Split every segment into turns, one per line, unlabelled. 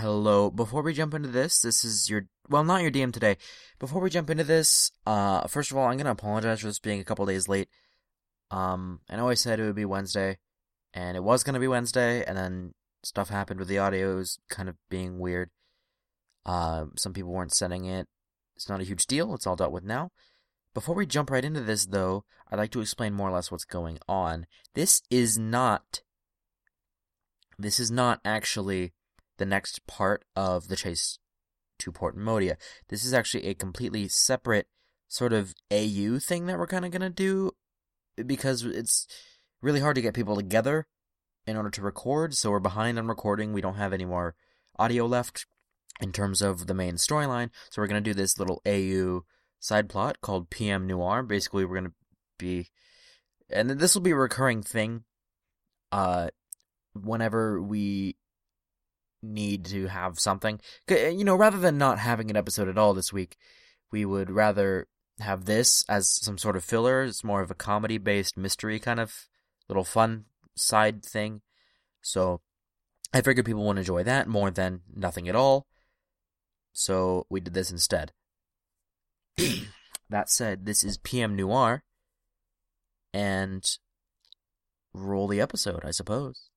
Hello. Before we jump into this, this is your well, not your DM today. Before we jump into this, uh, first of all, I'm gonna apologize for this being a couple days late. Um, I know I said it would be Wednesday, and it was gonna be Wednesday, and then stuff happened with the audio. It was kind of being weird. Uh, some people weren't sending it. It's not a huge deal. It's all dealt with now. Before we jump right into this, though, I'd like to explain more or less what's going on. This is not. This is not actually the next part of the chase to Port Modia. This is actually a completely separate sort of AU thing that we're kind of going to do because it's really hard to get people together in order to record. So we're behind on recording. We don't have any more audio left in terms of the main storyline. So we're going to do this little AU side plot called PM Noire. Basically, we're going to be, and this will be a recurring thing. Uh, whenever we need to have something. Uh, you know, rather than not having an episode at all this week, we would rather have this as some sort of filler. It's more of a comedy based mystery kind of little fun side thing. So I figured people would enjoy that more than nothing at all. So we did this instead. that said, this is PM Noire. And roll the episode, I suppose.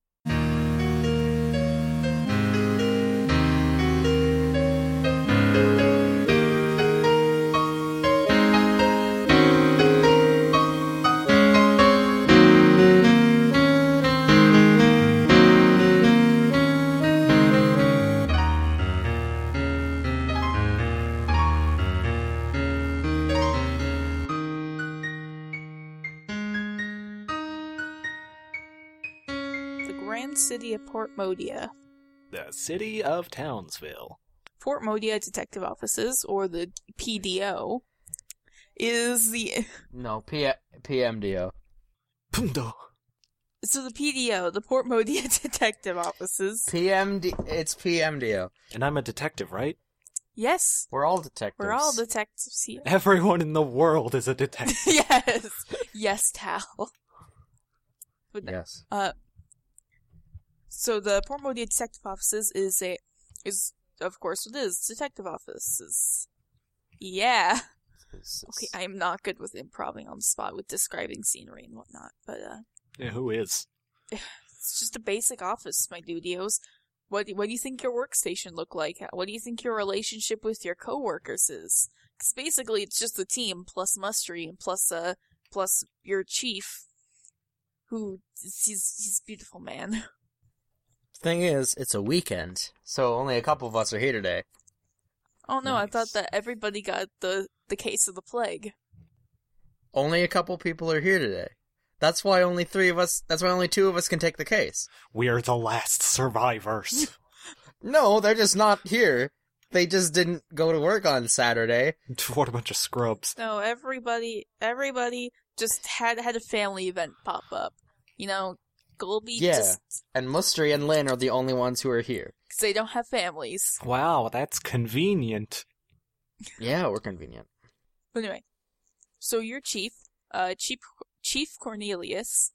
The City of Port Modia.
The city of Townsville.
Port Modia Detective Offices, or the PDO, is the
No, P- PMDO.
Pundo.
so the PDO, the Port Modia Detective Offices.
PMD. It's PMDO.
And I'm a detective, right?
Yes,
We're all detectives.
we're all detectives here.
Everyone in the world is a detective.
yes, yes, Tal. But
Yes.
Uh, so the Port Modia Detective Offices is a is of course it is detective offices. Yeah. Okay, I am not good with improving on the spot with describing scenery and whatnot, but uh,
yeah, who is?
it's just a basic office, my dudios. What what do you think your workstation look like? What do you think your relationship with your coworkers is? Because basically, it's just the team plus Mustry and plus uh plus your chief, who he's he's a beautiful man.
Thing is, it's a weekend, so only a couple of us are here today.
Oh no, I thought that everybody got the the case of the plague.
Only a couple people are here today. That's why only three of us. That's why only two of us can take the case.
We are the last survivors.
No, they're just not here. They just didn't go to work on Saturday.
what a bunch of scrubs.
No, everybody everybody just had had a family event pop up. You know, Golby
Yeah.
just
And Mustry and Lynn are the only ones who are here.
because they don't have families.
Wow, that's convenient.
Yeah, we're convenient.
But anyway, so your chief, uh, Chief Chief Cornelius.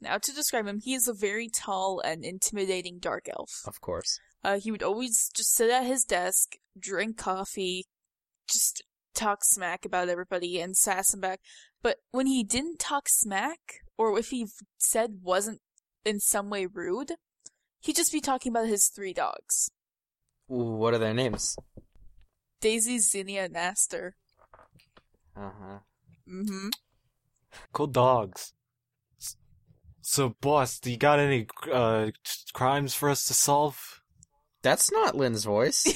Now to describe him, he is a very tall and intimidating dark elf.
Of course.
Uh, he would always just sit at his desk, drink coffee, just talk smack about everybody and sass them back. But when he didn't talk smack, or if he said wasn't in some way rude, he'd just be talking about his three dogs.
What are their names?
Daisy, Zinnia, and Aster.
Uh huh.
Mm-hmm.
Cool dogs. So, boss, do you got any uh, crimes for us to solve?
That's not Lynn's voice.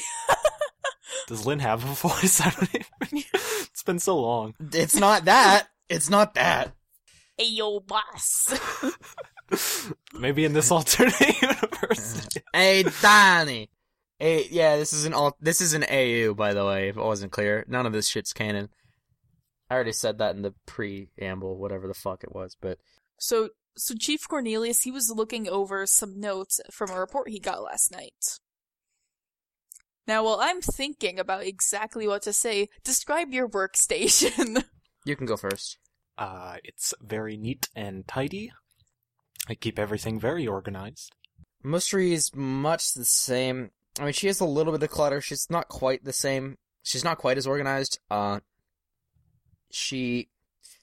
Does Lynn have a voice? I don't even... it's been so long.
it's not that. It's not that.
Hey yo, boss!
Maybe in this alternate universe.
Hey, Donnie. Hey, yeah, this is an alt. This is an AU, by the way. If it wasn't clear, none of this shit's canon. I already said that in the preamble, whatever the fuck it was. But
so, so Chief Cornelius, he was looking over some notes from a report he got last night. Now, while I'm thinking about exactly what to say, describe your workstation.
you can go first.
Uh, it's very neat and tidy. I keep everything very organized.
Mustry is much the same. I mean, she has a little bit of clutter. She's not quite the same. She's not quite as organized. Uh, she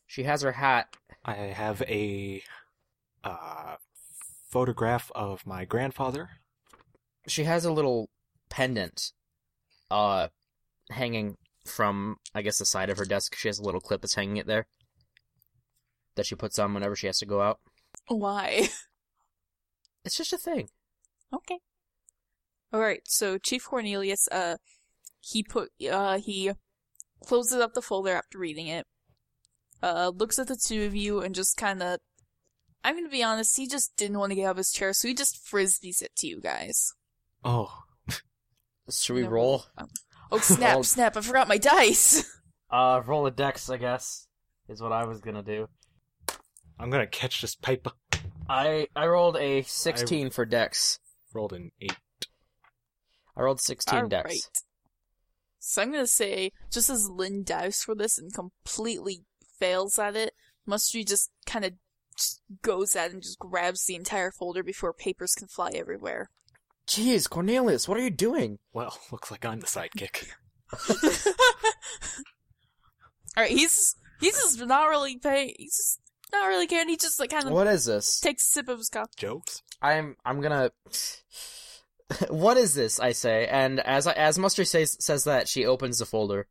she has her hat.
I have a uh, photograph of my grandfather.
She has a little pendant, uh, hanging from I guess the side of her desk. She has a little clip that's hanging it there that she puts on whenever she has to go out.
Why?
It's just a thing.
Okay. Alright, so Chief Cornelius, uh, he put, uh, he closes up the folder after reading it, uh, looks at the two of you and just kinda, I'm gonna be honest, he just didn't want to get out of his chair, so he just frisbees it to you guys.
Oh,
Should we
No.
roll?
Oh snap,
Roll.
snap, I forgot my dice!
Uh, roll a dex, I guess, is what I was gonna do.
I'm gonna catch this paper.
I I rolled a sixteen for dex.
Rolled an eight.
I rolled sixteen dex.
Alright. So I'm gonna say, just as Lynn dives for this and completely fails at it, Mustry just kinda goes at it and just grabs the entire folder before papers can fly everywhere.
Jeez, Cornelius, what are you doing?
Well, looks like I'm the sidekick.
Alright, he's he's just not really paying he's just not really caring, he just like kinda
What is this?
takes a sip of his coffee.
Jokes?
I'm I'm gonna. what is this? I say, and as I, as Mustard says says that, she opens the folder.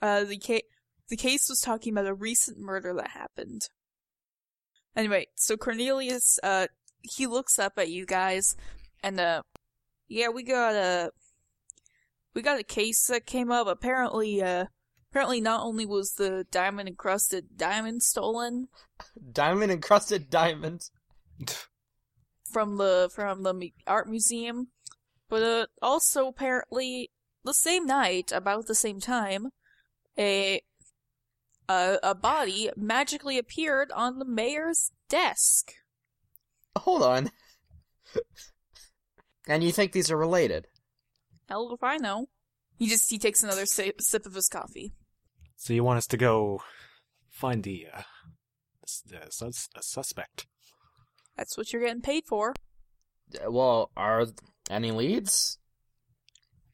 Uh the ca- the case was talking about a recent murder that happened. Anyway, so Cornelius uh he looks up at you guys and uh yeah, we got a we got a case that came up. Apparently uh apparently not only was the diamond encrusted diamond stolen
Diamond encrusted diamond.
from the from the art museum, but uh, also apparently the same night, about the same time, a a, a body magically appeared on the mayor's desk.
Hold on. and you think these are related?
Hell if I know. He just he takes another si- sip of his coffee.
So you want us to go find the uh, s- the sus- a suspect?
That's what you're getting paid for.
Uh, Well, are any leads?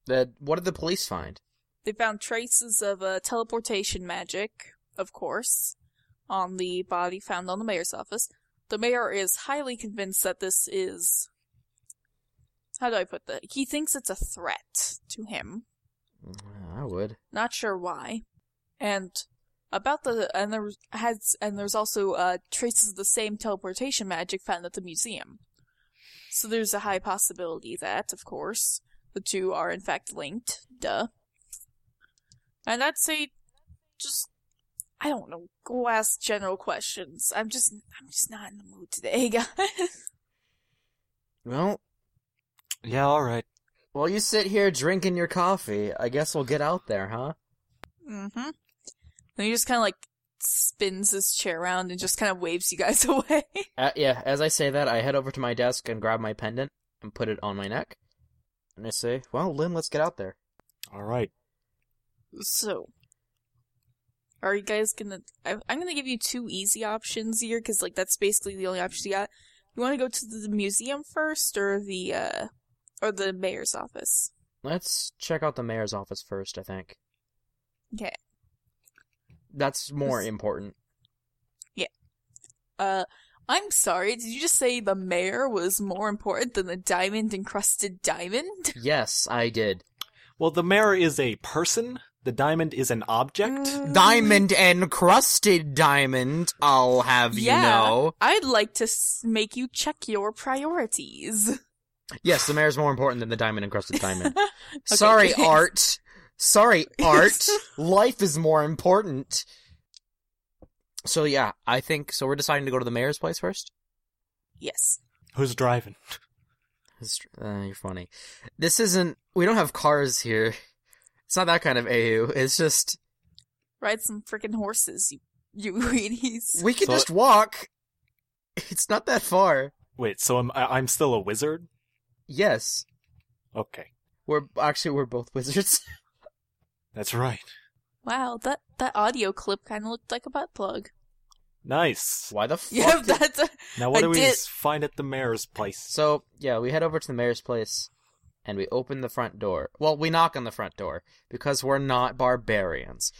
That what did the police find?
They found traces of uh, teleportation magic, of course, on the body found on the mayor's office. The mayor is highly convinced that this is. How do I put that? He thinks it's a threat to him.
Mm, I would.
Not sure why. And about the and there has and there's also uh, traces of the same teleportation magic found at the museum. So there's a high possibility that, of course, the two are in fact linked. Duh. And I'd say, just I don't know, go ask general questions. I'm just I'm just not in the mood today, guys.
Well,
Yeah, all right.
while you sit here drinking your coffee, I guess we'll get out there, huh?
mm-hmm. And he just kind of like spins his chair around and just kind of waves you guys away.
Uh, yeah, as I say that, I head over to my desk and grab my pendant and put it on my neck. And I say, well, Lynn, let's get out there.
All right.
So, are you guys gonna? I, I'm gonna give you two easy options here because like that's basically the only option you got. You want to go to the museum first, or the uh, or the mayor's office?
Let's check out the mayor's office first, I think.
Okay.
That's more
This-
important.
Uh, I'm sorry. Did you just say the mayor was more important than the diamond encrusted diamond?
Yes, I did.
Well, the mayor is a person. The diamond is an object.
Mm,
Diamond encrusted diamond, I'll have you know.
I'd like to make you check your priorities.
Yes, the mayor's more important than the diamond encrusted diamond. Sorry,
Okay.
Art. Sorry, Art. Life is more important. So yeah, I think so. We're deciding to go to the mayor's place first.
yes.
Who's driving?
Uh, you're funny. This isn't. We don't have cars here. It's not that kind of AU. It's just
Ride some freaking horses, you you idiots.
we can
So-
just walk. It's not that far.
Wait, so I'm I'm still a wizard?
Yes,
Okay,
we're actually we're both wizards.
that's right.
Wow, that that audio clip kind of looked like a butt plug.
Nice.
Why the fuck?
Yeah,
did-
that's a,
Now what
I
do we
did-
s- find at the mayor's place?
So yeah, we head over to the mayor's place. and we open the front door. Well, we knock on the front door because we're not barbarians.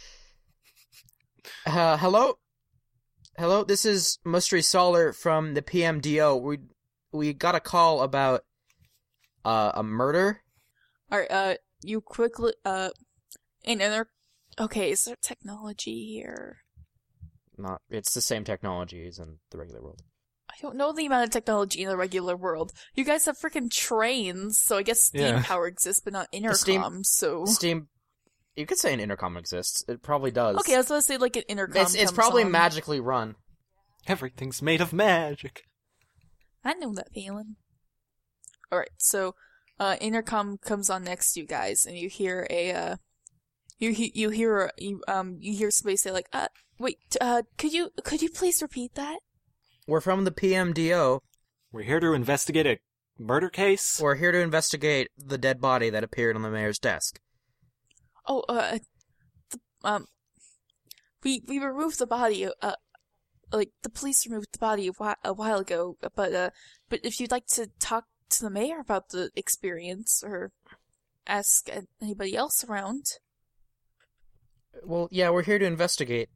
Uh, hello, hello. This is Mustry Solar from the PMDO. We we got a call about uh, a murder.
Alright, uh, you quickly, uh, in inter- okay, is there technology here?
Not. It's the same technology as in the regular world.
I don't know the amount of technology in the regular world. You guys have freaking trains, so I guess steam
Yeah.
power exists, but not intercom,
steam-
so.
Steam. You could say an intercom exists. It probably does.
Okay, I was gonna say like an intercom.
It's it's probably
on.
magically run.
Everything's made of magic.
I know that feeling. Alright, so, uh, intercom comes on next to you guys, and you hear a, uh, you, he- you hear, you, um, you hear somebody say like, uh, wait, uh, could you, could you please repeat that?
We're from the PMDO.
We're here to investigate a murder case.
We're here to investigate the dead body that appeared on the mayor's desk.
Oh, uh, the, um, we, we removed the body, uh, like, the police removed the body a while, a while ago, but, uh, but if you'd like to talk to the mayor about the experience, or ask anybody else around,
Well, yeah, we're here to investigate.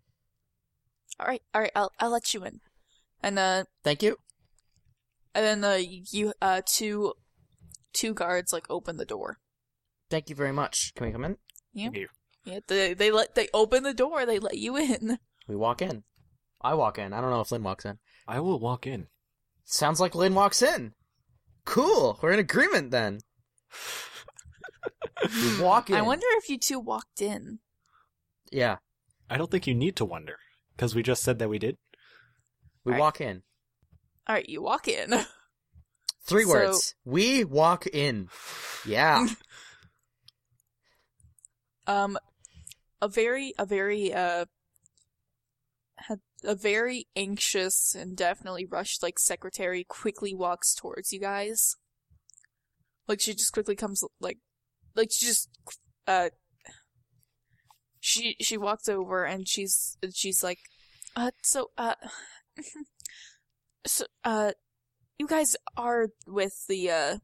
alright, alright, I'll, I'll let you in. And, uh,
Thank you.
and then, uh, you, uh, two, two guards, like, open the door.
Thank you very much. Can we come in?
Yeah.
You.
Yeah, they, they let, they open the door, they let you in.
We walk in. I walk in. I don't know if Lynn walks in.
I will walk in.
Sounds like Lynn walks in. Cool. We're in agreement then. Walk in.
I wonder if you two walked in.
Yeah,
I don't think you need to wonder, because we just said that we did.
we
Alright.
walk in.
Alright, you walk in.
Three
So-
words. We walk in. Yeah.
um a very a very uh had a very anxious and definitely rushed like secretary quickly walks towards you guys like she just quickly comes like like she just uh she she walks over and she's she's like uh so uh so uh you guys are with the uh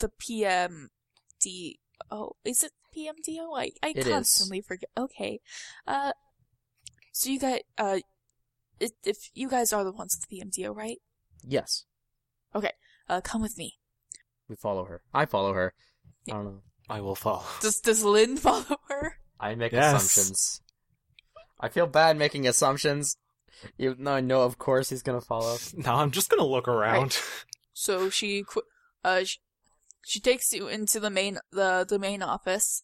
the PMD oh is it PMDO I I
It is.
constantly forget okay uh so you guys uh if, if you guys are the ones with the PMDO right
yes.
Okay, uh come with me
We follow her. I follow her.
Yeah.
I don't know.
I will follow.
does does Lynn follow her
I make
Yes.
assumptions. I feel bad making assumptions, even though I know, of course, he's gonna follow.
No, I'm just gonna look around.
So she, uh, she, she takes you into the main, the, the main office.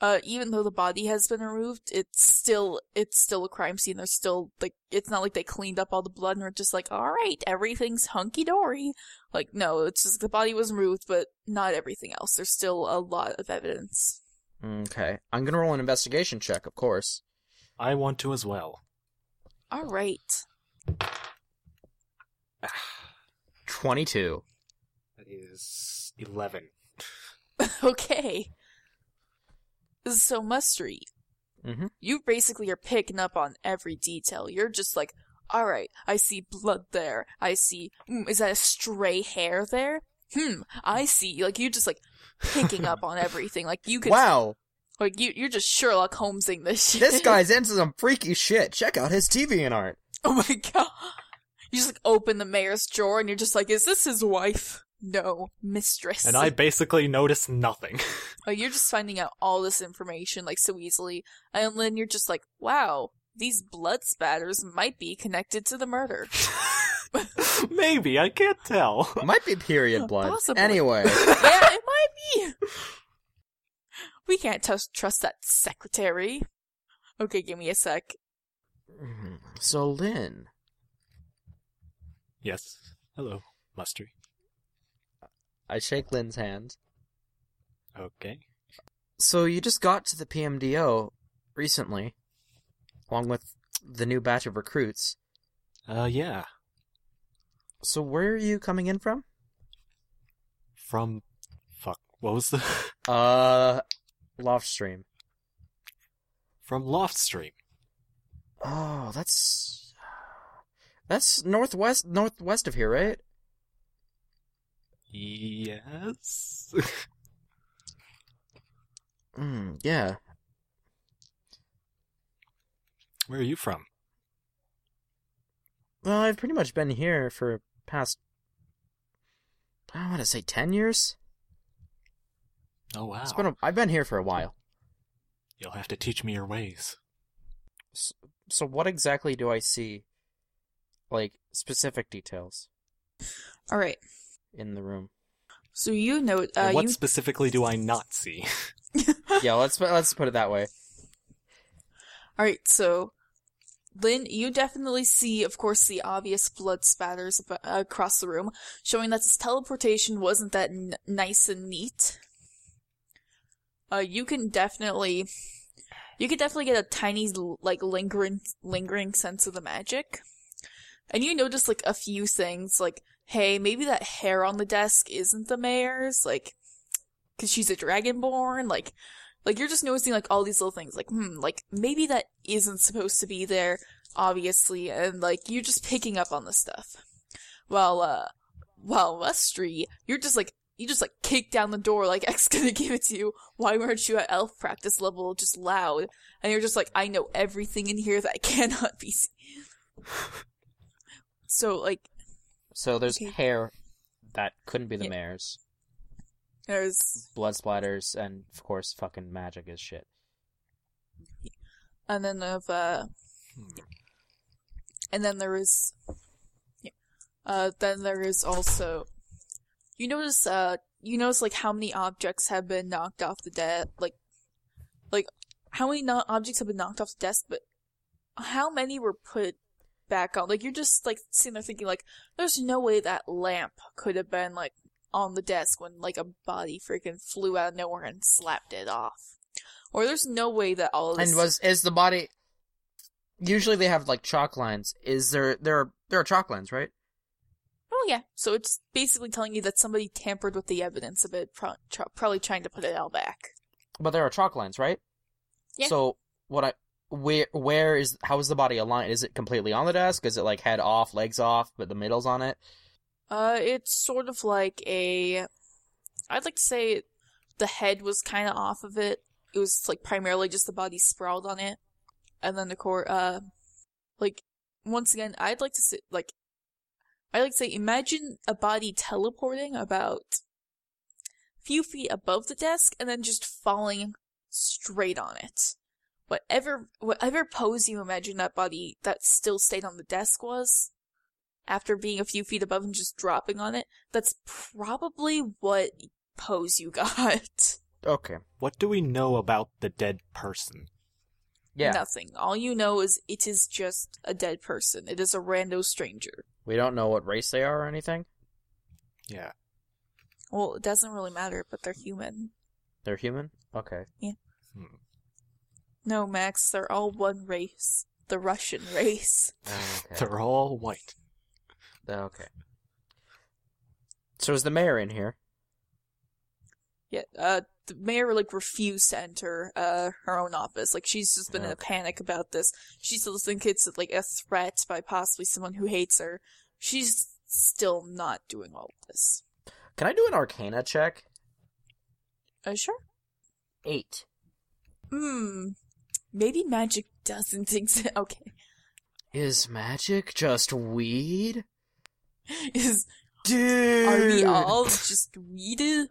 Uh, even though the body has been removed, it's still, it's still a crime scene. There's still, like, it's not like they cleaned up all the blood and are just like, alright, everything's hunky-dory. Like, no, it's just the body was removed, but not everything else. There's still a lot of evidence.
Okay, I'm gonna roll an investigation check, of course.
I want to as well.
Alright.
Twenty-two.
That is eleven.
okay. So, Mustry,
Mm-hmm.
you basically are picking up on every detail. You're just like, alright, I see blood there. I see, mm, is that a stray hair there? Hmm, I see. Like, you just like picking up on everything. Like, you could,
Wow,
like, you, you're just Sherlock Holmesing this shit.
this guy's into some freaky shit. Check out his TV and art.
oh my god. You just like open the mayor's drawer and you're just like, is this his wife? No, mistress.
And I basically notice nothing.
Oh, you're just finding out all this information like so easily, and then you're just like, "Wow, these blood spatters might be connected to the murder."
Maybe, I can't tell.
Might be period blood.
Possibly.
Anyway,
yeah, it might. We can't trust trust that secretary. Okay, give me a sec.
so Lynn,
Yes. Hello, Mustry.
I shake Lynn's hand.
Okay.
So you just got to the PMDO recently, along with the new batch of recruits.
Uh, yeah.
So where are you coming in from?
From. What was the.
Uh, Loftstream.
From Loftstream.
Oh, that's that's northwest northwest of here, right?
Yes.
Hmm, yeah.
Where are you from?
Well, I've pretty much been here for past. I want to say ten years.
Oh wow.
It's been. A, I've been here for a while.
You'll have to teach me your ways.
So, what exactly do I see? Like specific details
All right.
in the room.
So you know, uh,
what
you
specifically do I not see?
yeah, let's let's put it that way.
All right, so Lynn, you definitely see, of course, the obvious blood spatters ab- across the room, showing that this teleportation wasn't that n- nice and neat. Uh, you can definitely, you can definitely get a tiny, like, lingering, lingering sense of the magic. And you notice, like, a few things, like, hey, maybe that hair on the desk isn't the mayor's, like, cause she's a dragonborn, like, like you're just noticing like all these little things, like hmm, like maybe that isn't supposed to be there, obviously, and like you're just picking up on the stuff. While uh, while Mustry, you're just like you just like kick down the door like X gonna give it to you. Why weren't you at elf practice level, just loud? And you're just like, I know everything in here that cannot be seen. so like
So there's
Okay.
hair that couldn't be the
Yeah.
mayor's,
there's
blood splatters, and of course, fucking magic is shit.
and then of uh
Hmm.
and then there is yeah. uh then there is also you notice uh you notice like how many objects have been knocked off the desk like like how many no- objects have been knocked off the desk but how many were put back on like you're just like sitting there thinking like there's no way that lamp could have been like on the desk when like a body freaking flew out of nowhere and slapped it off or there's no way that all of this
And was is the body? Usually they have like chalk lines. Is there there are there are chalk lines, right?
Oh yeah, so it's basically telling you that somebody tampered with the evidence of it, pro- tr- probably trying to put it all back.
But there are chalk lines, right?
Yeah.
So what I where where is how is the body aligned? Is it completely on the desk? Is it like head off, legs off, but the middle's on it?
Uh, it's sort of like a. I'd like to say the head was kind of off of it. It was like primarily just the body sprawled on it, and then the core. Uh, like once again, I'd like to say like. I'd like to say, imagine a body teleporting about a few feet above the desk and then just falling straight on it. Whatever, whatever pose you imagine that body that still stayed on the desk was, after being a few feet above and just dropping on it, that's probably what pose you got.
Okay.
What do we know about the dead person?
Yeah.
Nothing. All you know is it is just a dead person. It is a rando stranger.
We don't know what race they are or anything.
Yeah.
Well, it doesn't really matter, but they're human.
They're human. Okay.
Hmm.
No, Max, they're all one race. The Russian race.
Okay.
They're all white.
Okay. So is the mayor in here?
Yeah, uh, the mayor, like, refused to enter, uh, her own office. Like, she's just been in a panic about this. She still thinks it's, like, a threat by possibly someone who hates her. She's still not doing all of this.
Can I do an Arcana check?
Uh, sure.
Eight.
Hmm. Maybe magic doesn't exist. Okay.
Is magic just weed?
Is,
Dude.
are we all just weeded?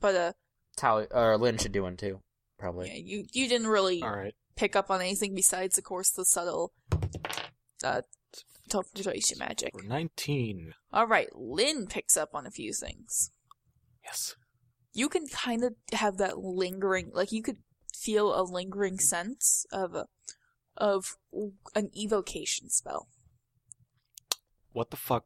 But, uh,
Tally or Lynn should do one too, probably.
yeah, you, you didn't really
All right.
pick up on anything besides, of course, the subtle, uh, teleportation magic.
We're 19.
Alright, Lynn picks up on a few things.
Yes.
You can kind of have that lingering, like you could feel a lingering sense of a, of an evocation spell.
What the fuck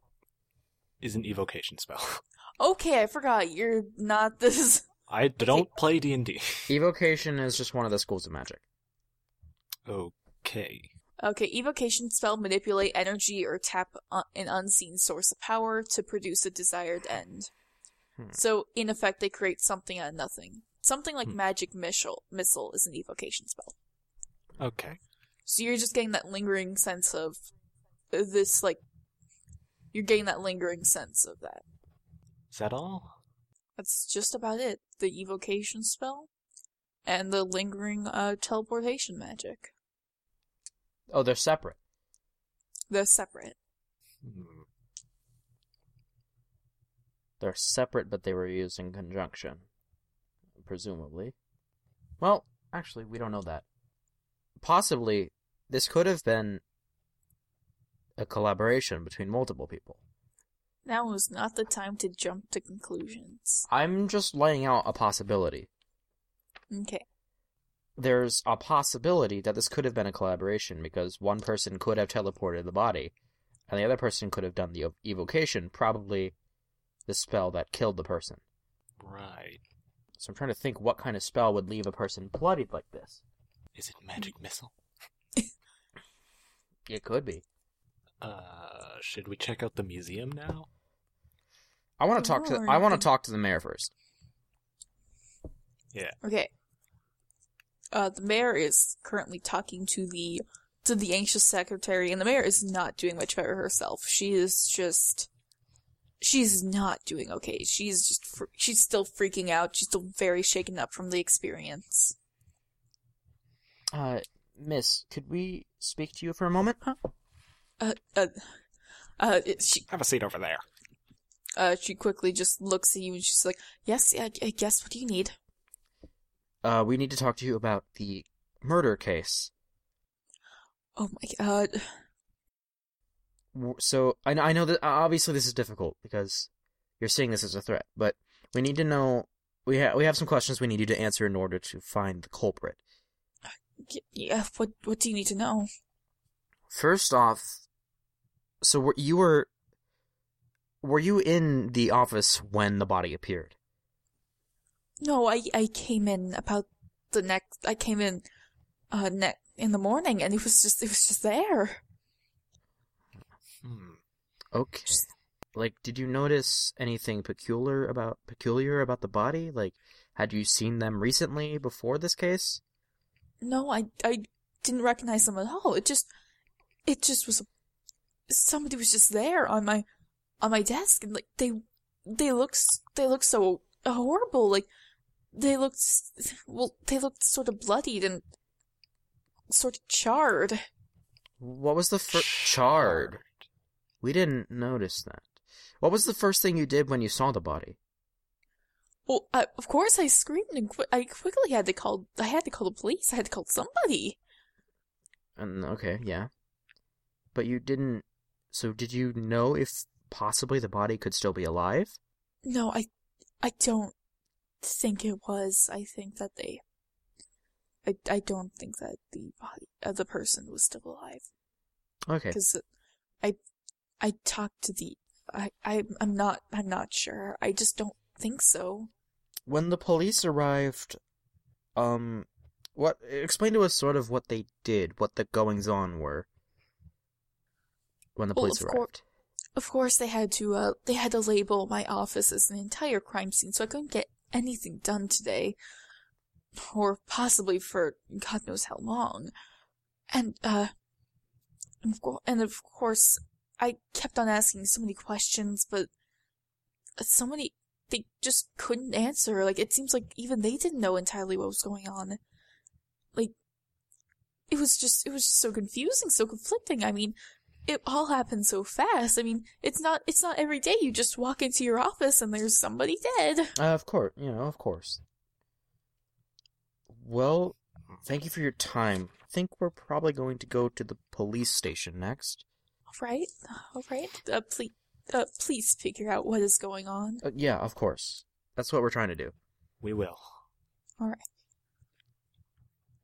is an evocation spell?
Okay, I forgot you're not this.
I don't play D&D.
Evocation is just one of the schools of magic.
Okay.
Okay, evocation spell manipulate energy or tap un- an unseen source of power to produce a desired end.
Hmm.
So, in effect, they create something out of nothing. Something like
Hmm.
magic missile missile is an evocation spell.
Okay.
So you're just getting that lingering sense of this, like, you're getting that lingering sense of that.
Is that all?
That's just about it. The evocation spell. and the lingering uh, teleportation magic.
Oh, they're separate.
They're separate.
Hmm.
They're separate, but they were used in conjunction. Presumably. Well, actually, we don't know that. Possibly, this could have been a collaboration between multiple people.
Now is not the time to jump to conclusions.
I'm just laying out a possibility.
Okay.
There's a possibility that this could have been a collaboration because one person could have teleported the body, and the other person could have done the evocation, probably the spell that killed the person.
Right.
So I'm trying to think what kind of spell would leave a person bloodied like this.
Is it magic missile?
It could be.
Uh, should we check out the museum now?
I want to talk to
Or
I want to talk to the mayor first. Yeah.
Okay. Uh, the mayor is currently talking to the to the anxious secretary, and the mayor is not doing much better herself. She is just she's not doing okay. She's just fr- she's still freaking out. She's still very shaken up from the experience.
Uh, Miss, could we speak to you for a moment?
Uh, uh, uh, she
Have a seat over there.
Uh she quickly just looks at you and she's like, "Yes, I, I guess. What do you need?"
Uh, we need to talk to you about the murder case.
Oh my god.
So I I know that obviously this is difficult because you're seeing this as a threat, but we need to know. We have we have some questions we need you to answer in order to find the culprit.
Yeah. What What do you need to know?
First off, so you were were you in the office when the body appeared?
No, I I came in about the next. I came in, uh, ne- in the morning, and it was just it was just there.
Hmm.
Okay. Like, did you notice anything peculiar about peculiar about the body? Like, had you seen them recently before this case?
No, I I didn't recognize them at all. It just it just was somebody was just there on my on my desk, and like they they looked they looked so horrible. Like they looked well, they looked sort of bloodied and sort of charred.
What was the first charred? We didn't notice that. What was the first thing you did when you saw the body?
Well, I, of course I screamed and qu- I quickly had to call. I had to call the police. I had to call somebody.
And okay, yeah. But you didn't. So did you know if possibly the body could still be alive?
No, I, I don't think it was. I think that they. I, I don't think that the body, uh, the person was still alive.
Okay.
Because I, I talked to the. I, I, I'm not. I'm not sure. I just don't think so.
When the police arrived, um, what? Explain to us sort of what they did, what the goings on were. When the
Well,
police
of
arrived.
Of course, they had to. Uh, they had to label my office as an entire crime scene, so I couldn't get anything done today, or possibly for God knows how long. And uh, and of course, I kept on asking so many questions, but so many they just couldn't answer. Like it seems like even they didn't know entirely what was going on. Like it was just it was just so confusing, so conflicting. I mean, it all happened so fast. I mean, it's not it's not every day you just walk into your office and there's somebody dead.
Uh, of course, you know, of course. Well, thank you for your time. I think we're probably going to go to the police station next.
All right, all right. Uh, please, uh, please figure out what is going on.
Uh, yeah, of course. That's what we're trying to do.
We will.
All right.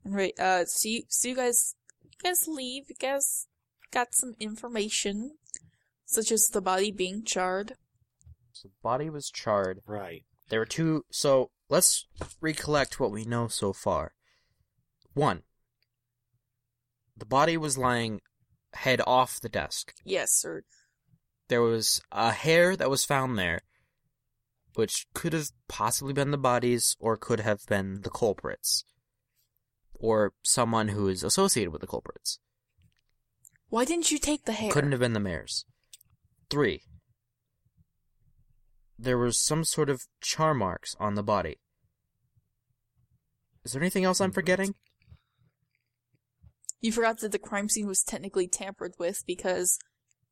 All right. Uh, so you see so you guys you guys leave. You guys got some information, such as the body being charred.
So the body was charred.
Right.
There were two. So let's recollect what we know so far. One, the body was lying head off the desk.
Yes, sir.
There was a hair that was found there, which could have possibly been the body's or could have been the culprits. Or someone who is associated with the culprits.
Why didn't you take the hair?
Couldn't have been the mayor's. Three. There was some sort of char marks on the body. Is there anything else I'm forgetting?
You forgot that the crime scene was technically tampered with because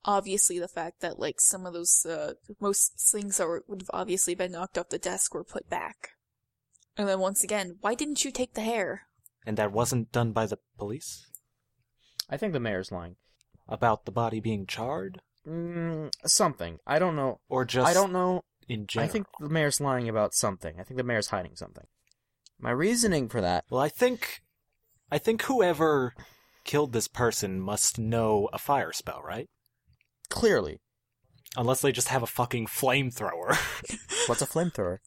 obviously the fact that like some of those uh, most things that were, would have obviously been knocked off the desk were put back. And then once again, why didn't you take the hair?
And that wasn't done by the police?
I think the mayor's lying.
About the body being charred?
Mm, something. I don't know.
Or just
I don't know.
in general?
I think the mayor's lying about something. I think the mayor's hiding something. My reasoning for that.
Well, I think, I think whoever killed this person must know a fire spell, right?
Clearly.
Unless they just have a fucking flamethrower.
What's a flamethrower?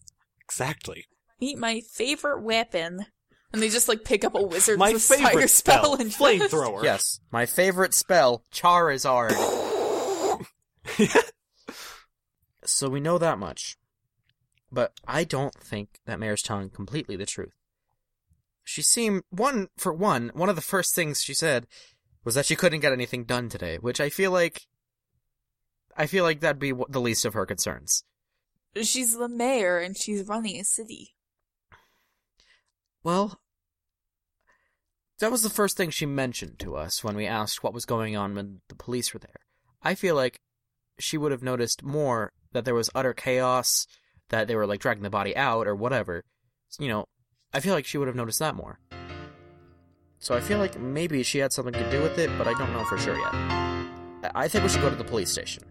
exactly.
Meet my favorite weapon. And they just like pick up a wizard's
My
fire
favorite
spell
spell,
and just-
flamethrower.
Yes. My favorite spell, Charizard. so we know that much. But I don't think that Mayor's telling completely the truth. She seemed, one, for one, one of the first things she said was that she couldn't get anything done today, which I feel like, I feel like that'd be the least of her concerns.
She's the mayor and she's running a city.
Well, that was the first thing she mentioned to us when we asked what was going on when the police were there. I feel like she would have noticed more that there was utter chaos, that they were like dragging the body out or whatever. You know, I feel like she would have noticed that more. So I feel like maybe she had something to do with it, but I don't know for sure yet. I- think we should go to the police station.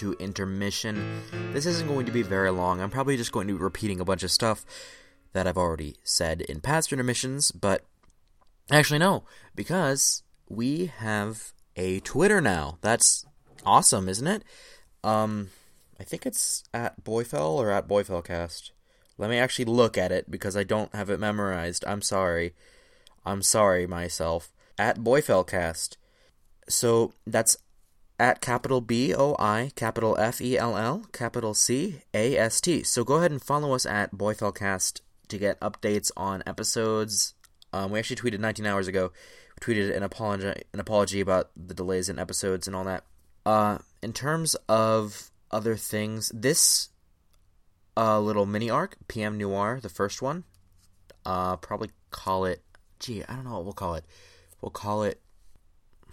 To Intermission. This isn't going to be very long. I'm probably just going to be repeating a bunch of stuff that I've already said in past intermissions, but actually, no, because we have a Twitter now. That's awesome, isn't it? Um, I think it's at Boifell or at BoiFellCast. Let me actually look at it because I don't have it memorized. I'm sorry. I'm sorry myself. At BoiFellCast. So that's at capital B O I, capital F E L L, capital C A S T. So go ahead and follow us at BoiFellCast to get updates on episodes. Um, we actually tweeted 19 hours ago. We tweeted an apology, an apology about the delays in episodes and all that. Uh, in terms of other things, this uh, little mini arc, PM Noire, the first one, uh, probably call it. Gee, I don't know what we'll call it. We'll call it.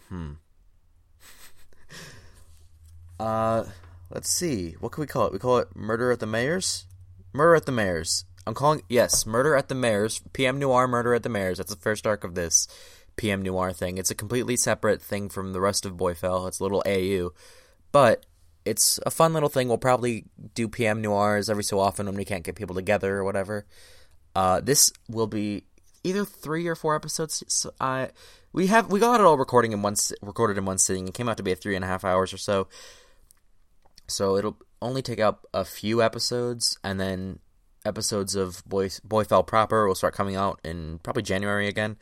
Hmm. Uh, let's see. What can we call it? We call it Murder at the Mayor's? Murder at the Mayor's. I'm calling yes, Murder at the Mayor's. PM Noire Murder at the Mayor's. That's the first arc of this PM Noire thing. It's a completely separate thing from the rest of Boifell. It's a little AU. But it's a fun little thing. We'll probably do PM Noires every so often when we can't get people together or whatever. Uh, this will be either three or four episodes. So I we have we got it all recording in one recorded in one sitting. It came out to be a three and a half hours or so. So it'll only take up a few episodes, and then episodes of Boy Boifell proper will start coming out in probably January again,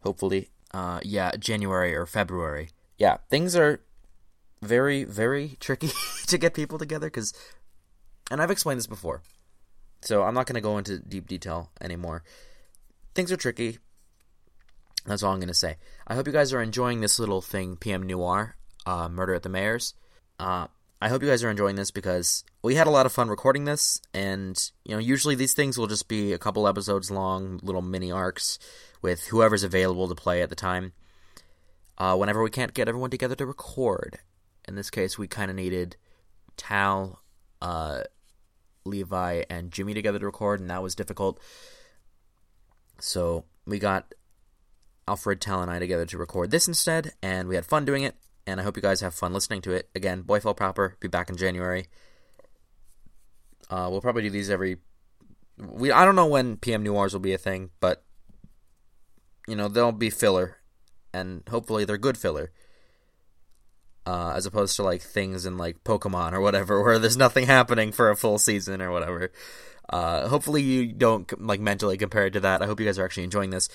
hopefully. Uh, yeah, January or February. Yeah, things are very very tricky to get people together because, and I've explained this before, so I'm not going to go into deep detail anymore. Things are tricky. That's all I'm going to say. I hope you guys are enjoying this little thing, PM Noire, uh, Murder at the Mayor's. Uh, I hope you guys are enjoying this because we had a lot of fun recording this, and you know, usually these things will just be a couple episodes long, little mini arcs with whoever's available to play at the time. Uh, whenever we can't get everyone together to record, in this case, we kind of needed Tal, uh, Levi, and Jimmy together to record, and that was difficult. So we got Alfred, Tal, and I together to record this instead, and we had fun doing it. And I hope you guys have fun listening to it. Again, Boy Fell Proper, be back in January. Uh, we'll probably do these every. We I don't know when PM Noires will be a thing, but you know they'll be filler, and hopefully they're good filler. Uh, as opposed to like things in like Pokemon or whatever, where there's nothing happening for a full season or whatever. Uh, hopefully you don't like mentally compare it to that. I hope you guys are actually enjoying this.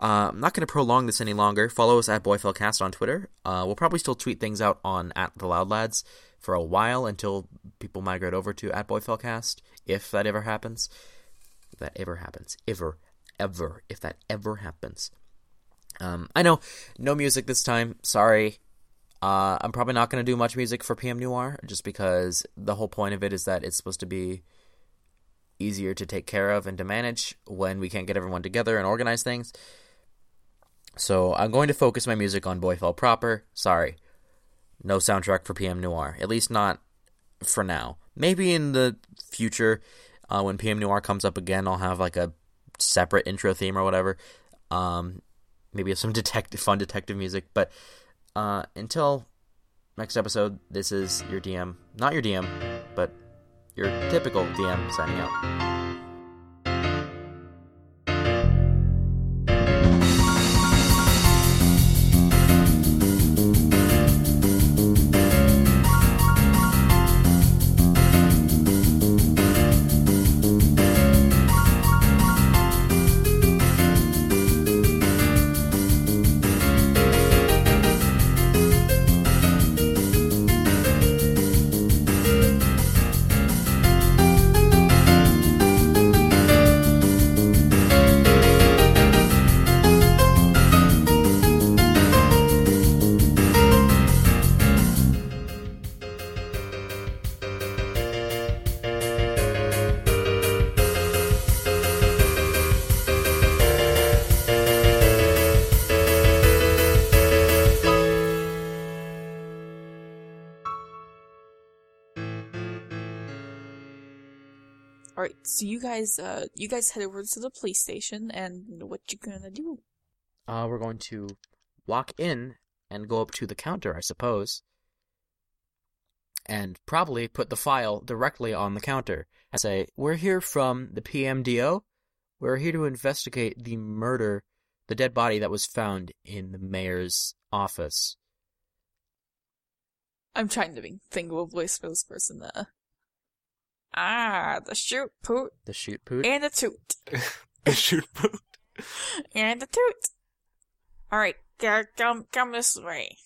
Uh, I'm not going to prolong this any longer. Follow us at BoiFellCast on Twitter. Uh, we'll probably still tweet things out on at the Loud Lads for a while until people migrate over to at BoiFellCast, if that ever happens. If that ever happens, ever, ever, if that ever happens. Um, I know, no music this time. Sorry. Uh, I'm probably not going to do much music for PM Noire, just because the whole point of it is that it's supposed to be easier to take care of and to manage when we can't get everyone together and organize things. So I'm going to focus my music on Boifell proper. Sorry. No soundtrack for PM Noire. At least not for now. Maybe in the future, uh, when PM Noire comes up again, I'll have like a separate intro theme or whatever. Um, maybe some detective, fun detective music. But uh, until next episode, this is your DM, not your DM, but your typical DM signing out.
All right, so you guys, uh, you guys head over to the police station, and what you gonna do?
Uh, we're going to walk in and go up to the counter, I suppose, and probably put the file directly on the counter and say, "We're here from the PMDO. We're here to investigate the murder, the dead body that was found in the mayor's office."
I'm trying to think of a voice for this person. Uh, ah, the shoot poot
The shoot poot.
and the toot the
Shoot poot.
and the toot. All right, come come this way.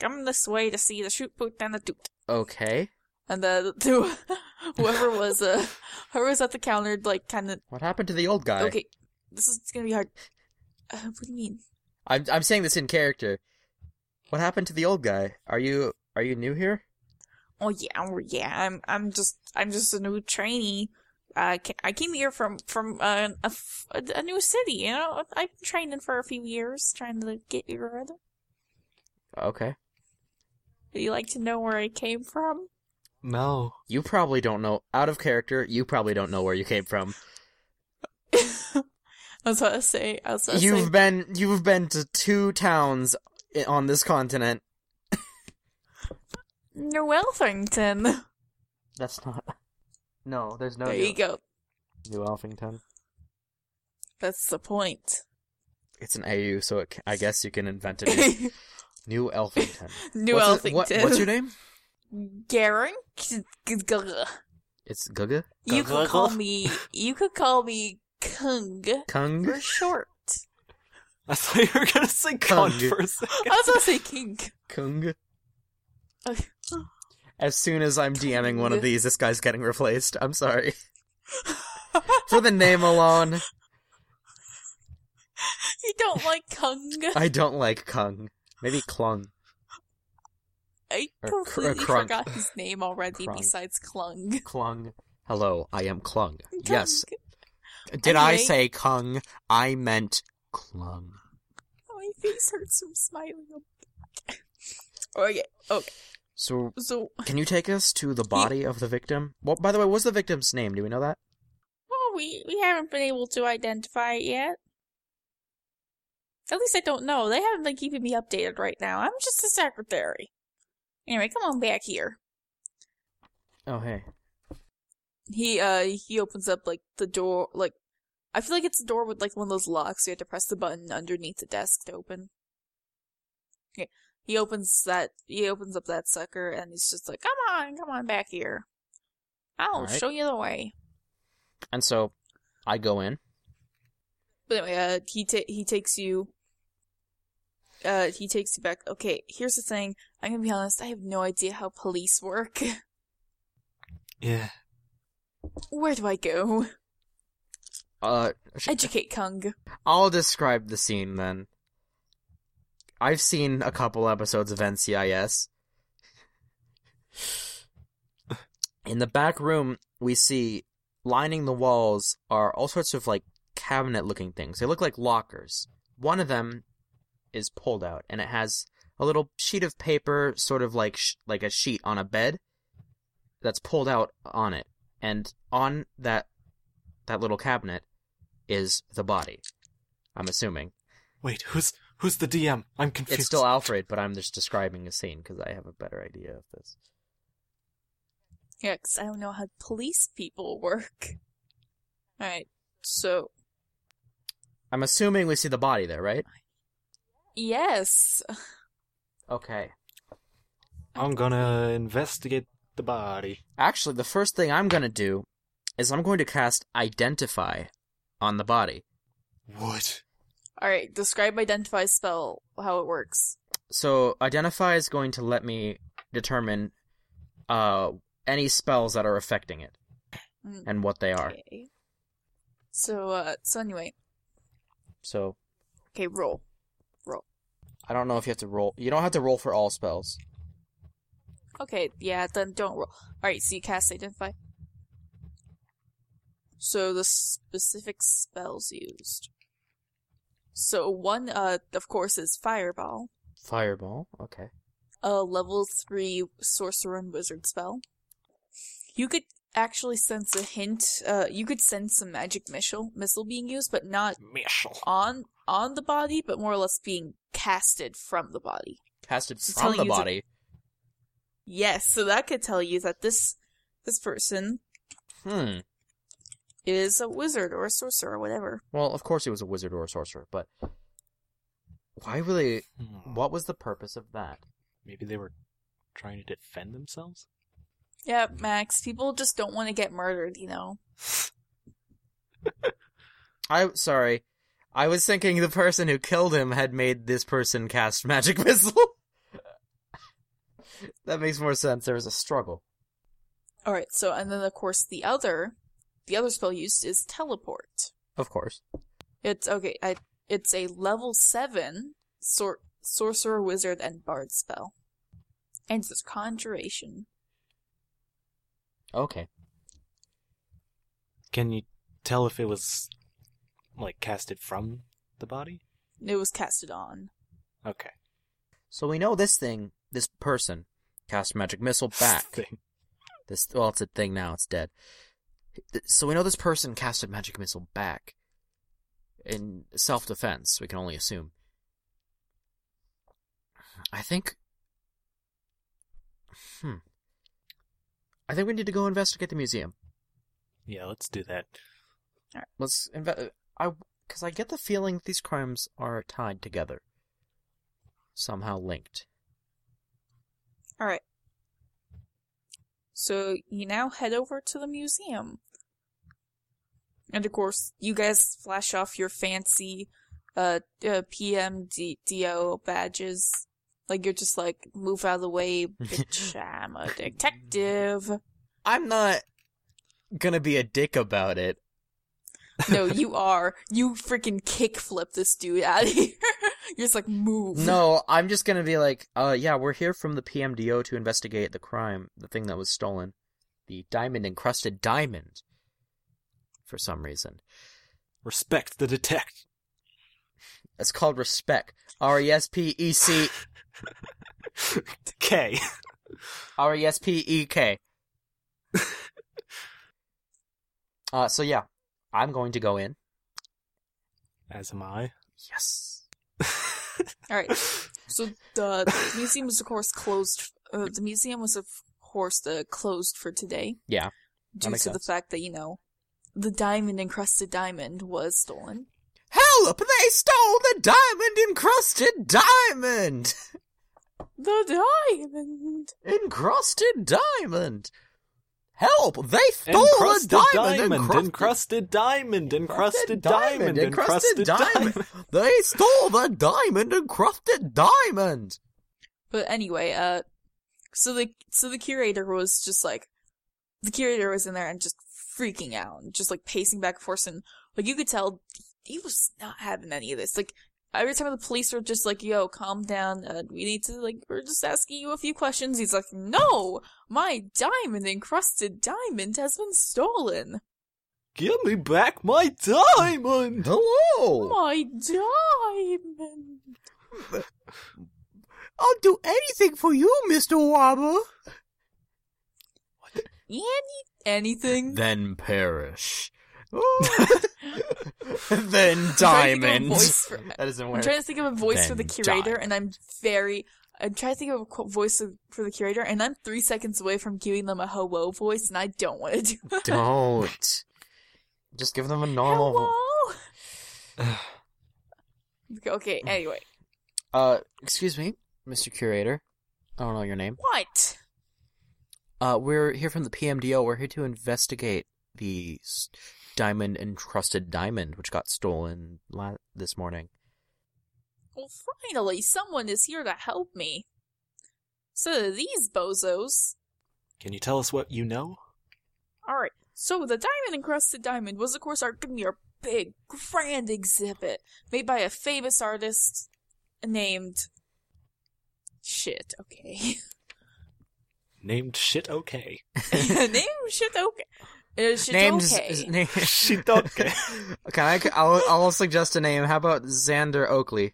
Come this way to see the shoot poot and the toot.
Okay.
And the, the whoever was uh, whoever was at the counter, like kind of
What happened to the old guy?
okay. This is gonna be hard. Uh, what do you mean?
I'm I'm saying this in character. What happened to the old guy? Are you are you new here?
Oh yeah, oh, yeah. I'm I'm just I'm just a new trainee. Uh, I came here from from uh, a, f- a new city. You know, I've been training for a few years, trying to get here.
Okay.
Would you like to know where I came from?
No.
You probably don't know out of character. You probably don't know where you came from.
I was about to say. I was about to
You've
say.
been you've been to two towns on this continent.
New Elfington.
That's not. No, there's no.
there you go.
New Elfington.
That's the point.
It's an AU, so it, I guess you can invent it. New Elfington.
New
what's it- what- what's your name?
Garen?
It's Guga.
You could call me. You could call me Kung
Kung.
for short.
I thought you were gonna say
Kung.
cunt for a second.
I was gonna say King.
Kung. As soon as I'm DMing one of these, this guy's getting replaced. I'm sorry. For the name alone,
You don't like Kung?
I don't like Kung. Maybe Klung.
I
Or
completely forgot his name already
Crunk.
besides Klung.
Klung. Hello, I am Klung. Yes.
Kung.
Did I say Kung? I meant Klung.
Oh, my face hurts from smiling. Okay, okay.
So,
So,
can you take us to the body of the victim? Well, by the way, what's the victim's name? Do we know that?
well, we we haven't been able to identify it yet. At least I don't know. They haven't been keeping me updated right now. I'm just a secretary. Anyway, come on back here.
Oh hey.
He uh he opens up like the door like I feel like it's a door with like one of those locks you have to press the button underneath the desk to open. Yeah. He opens that he opens up that sucker and he's just like, Come on, come on back here. I'll
Alright.
show you the way.
And so I go in.
But anyway, uh, he ta- he takes you. Uh, he takes you back. Okay, here's the thing. I'm gonna be honest. I have no idea how police work.
Yeah.
Where do I go?
Uh sh-
Educate Kung.
I'll describe the scene then. I've seen a couple episodes of NCIS. In the back room, we see lining the walls are all sorts of like cabinet looking things. They look like lockers. One of them is pulled out and it has a little sheet of paper, sort of like sh- like a sheet on a bed that's pulled out on it. And on that that little cabinet is the body. I'm assuming.
Wait, who's who's the DM? I'm confused.
It's still Alfred, but I'm just describing a scene because I have a better idea of this.
Yeah, 'cause I don't know how police people work. Alright, so,
I'm assuming we see the body there, right?
yes.
Okay.
I'm gonna investigate the body.
Actually, the first thing I'm gonna do is I'm going to cast Identify on the body.
What?
Alright, describe identify spell, how it works.
So Identify is going to let me determine uh any spells that are affecting it
Mm,
and what they are.
Okay. So, uh, so anyway,
So
okay, roll. Roll.
I don't know if you have to roll. You don't have to roll for all spells.
Okay, yeah, then don't roll. Alright, so you cast Identify. So the specific spells used. So one, uh, of course, is Fireball,
Fireball. Okay.
a level 3 sorcerer and wizard spell. You could actually sense a hint, uh, you could sense some magic missile, missile being used, but not
missile.
on, on the body, but more or less being casted from the body.
Casted
So
from the
you to-
body.
Yes, so that could tell you that this, this person
Hmm.
Is a wizard or a sorcerer or whatever.
Well, of course he was a wizard or a sorcerer, but why really?
Hmm.
What was the purpose of that?
Maybe they were trying to defend themselves?
Yeah, Max, people just don't want to get murdered, you know.
I sorry, I was thinking the person who killed him had made this person cast magic missile. that makes more sense. There was a struggle.
Alright, so, and then of course the other, the other spell used is teleport.
Of course.
It's, okay, I, it's a level 7 sor- sorcerer, wizard, and bard spell. And it's conjuration.
Okay.
Can you tell if it was, like, casted from the body?
It was casted on.
Okay.
So we know this thing, this person, cast magic missile back.
Thing.
This well, it's a thing now. It's dead. So we know this person casted magic missile back. In self-defense, we can only assume. I think. Hmm. I think we need to go investigate the museum.
Yeah, let's do that.
All right, let's inve- I because I get the feeling these crimes are tied together, somehow linked.
Alright. So you now head over to the museum. And of course, you guys flash off your fancy uh, uh PMDO badges. Like you're just like, move out of the way, bitch, I'm a detective.
I'm not gonna be a dick about it.
No, you are. You freaking kickflip this dude out of here. You're just like, move.
No, I'm just gonna be like, uh, yeah, we're here from the PMDO to investigate the crime, the thing that was stolen, the diamond encrusted diamond. For some reason,
Respect the detect.
it's called respect. R e s p e c
K.
R e s p e k. Uh, so yeah, I'm going to go in.
As am I.
Yes.
All right. So the, the museum was, of course, closed. Uh, the museum was, of course, uh, closed for today.
Yeah,
due
makes
to the fact that you know the diamond encrusted diamond was stolen.
Help! They stole the diamond encrusted diamond!
The diamond.
Encrusted diamond! Help! They stole
Encrusted
the diamond!
diamond,
encrusted,
encrusted diamond, encrusted diamond,
encrusted
encrusted diamond.
they stole the diamond encrusted diamond!
But anyway, uh, so the so the curator was just like, the curator was in there and just freaking out, and just like pacing back and forth, and like you could tell he was not having any of this. Like every time the police were just like, "Yo, calm down. Uh, we need to like, we're just asking you a few questions." He's like, "No, my diamond encrusted diamond has been stolen.
Give me back my diamond!
Hello!
My diamond."
I'll do anything for you, Mr. Wobble!
Any anything?
Then perish. then
I'm trying to think of a
diamond.
voice for-
that doesn't
I'm trying to think of a voice for the curator,
die.
and I'm very. I'm trying to think of a qu- voice for the curator, and I'm three seconds away from giving them a hello voice, and I don't want to do that.
Don't. Just give them a normal.
Hello. Okay. Anyway,
Uh, excuse me, Mr. Curator. I don't know your name.
what?
Uh, we're here from the PMDO. We're here to investigate the diamond encrusted diamond which got stolen la- this morning.
Well, finally, someone is here to help me. So these bozos.
Can you tell us what you know?
All right. So the diamond encrusted diamond was, of course, our gonna be our big, grand exhibit made by a famous artist named. Shit. Okay.
Named shit okay.
Name shit. Okay. Uh, shit
Names.
okay.
Name.
Shit okay.
Can I? I'll, I'll suggest a name. How about Xander Oakley?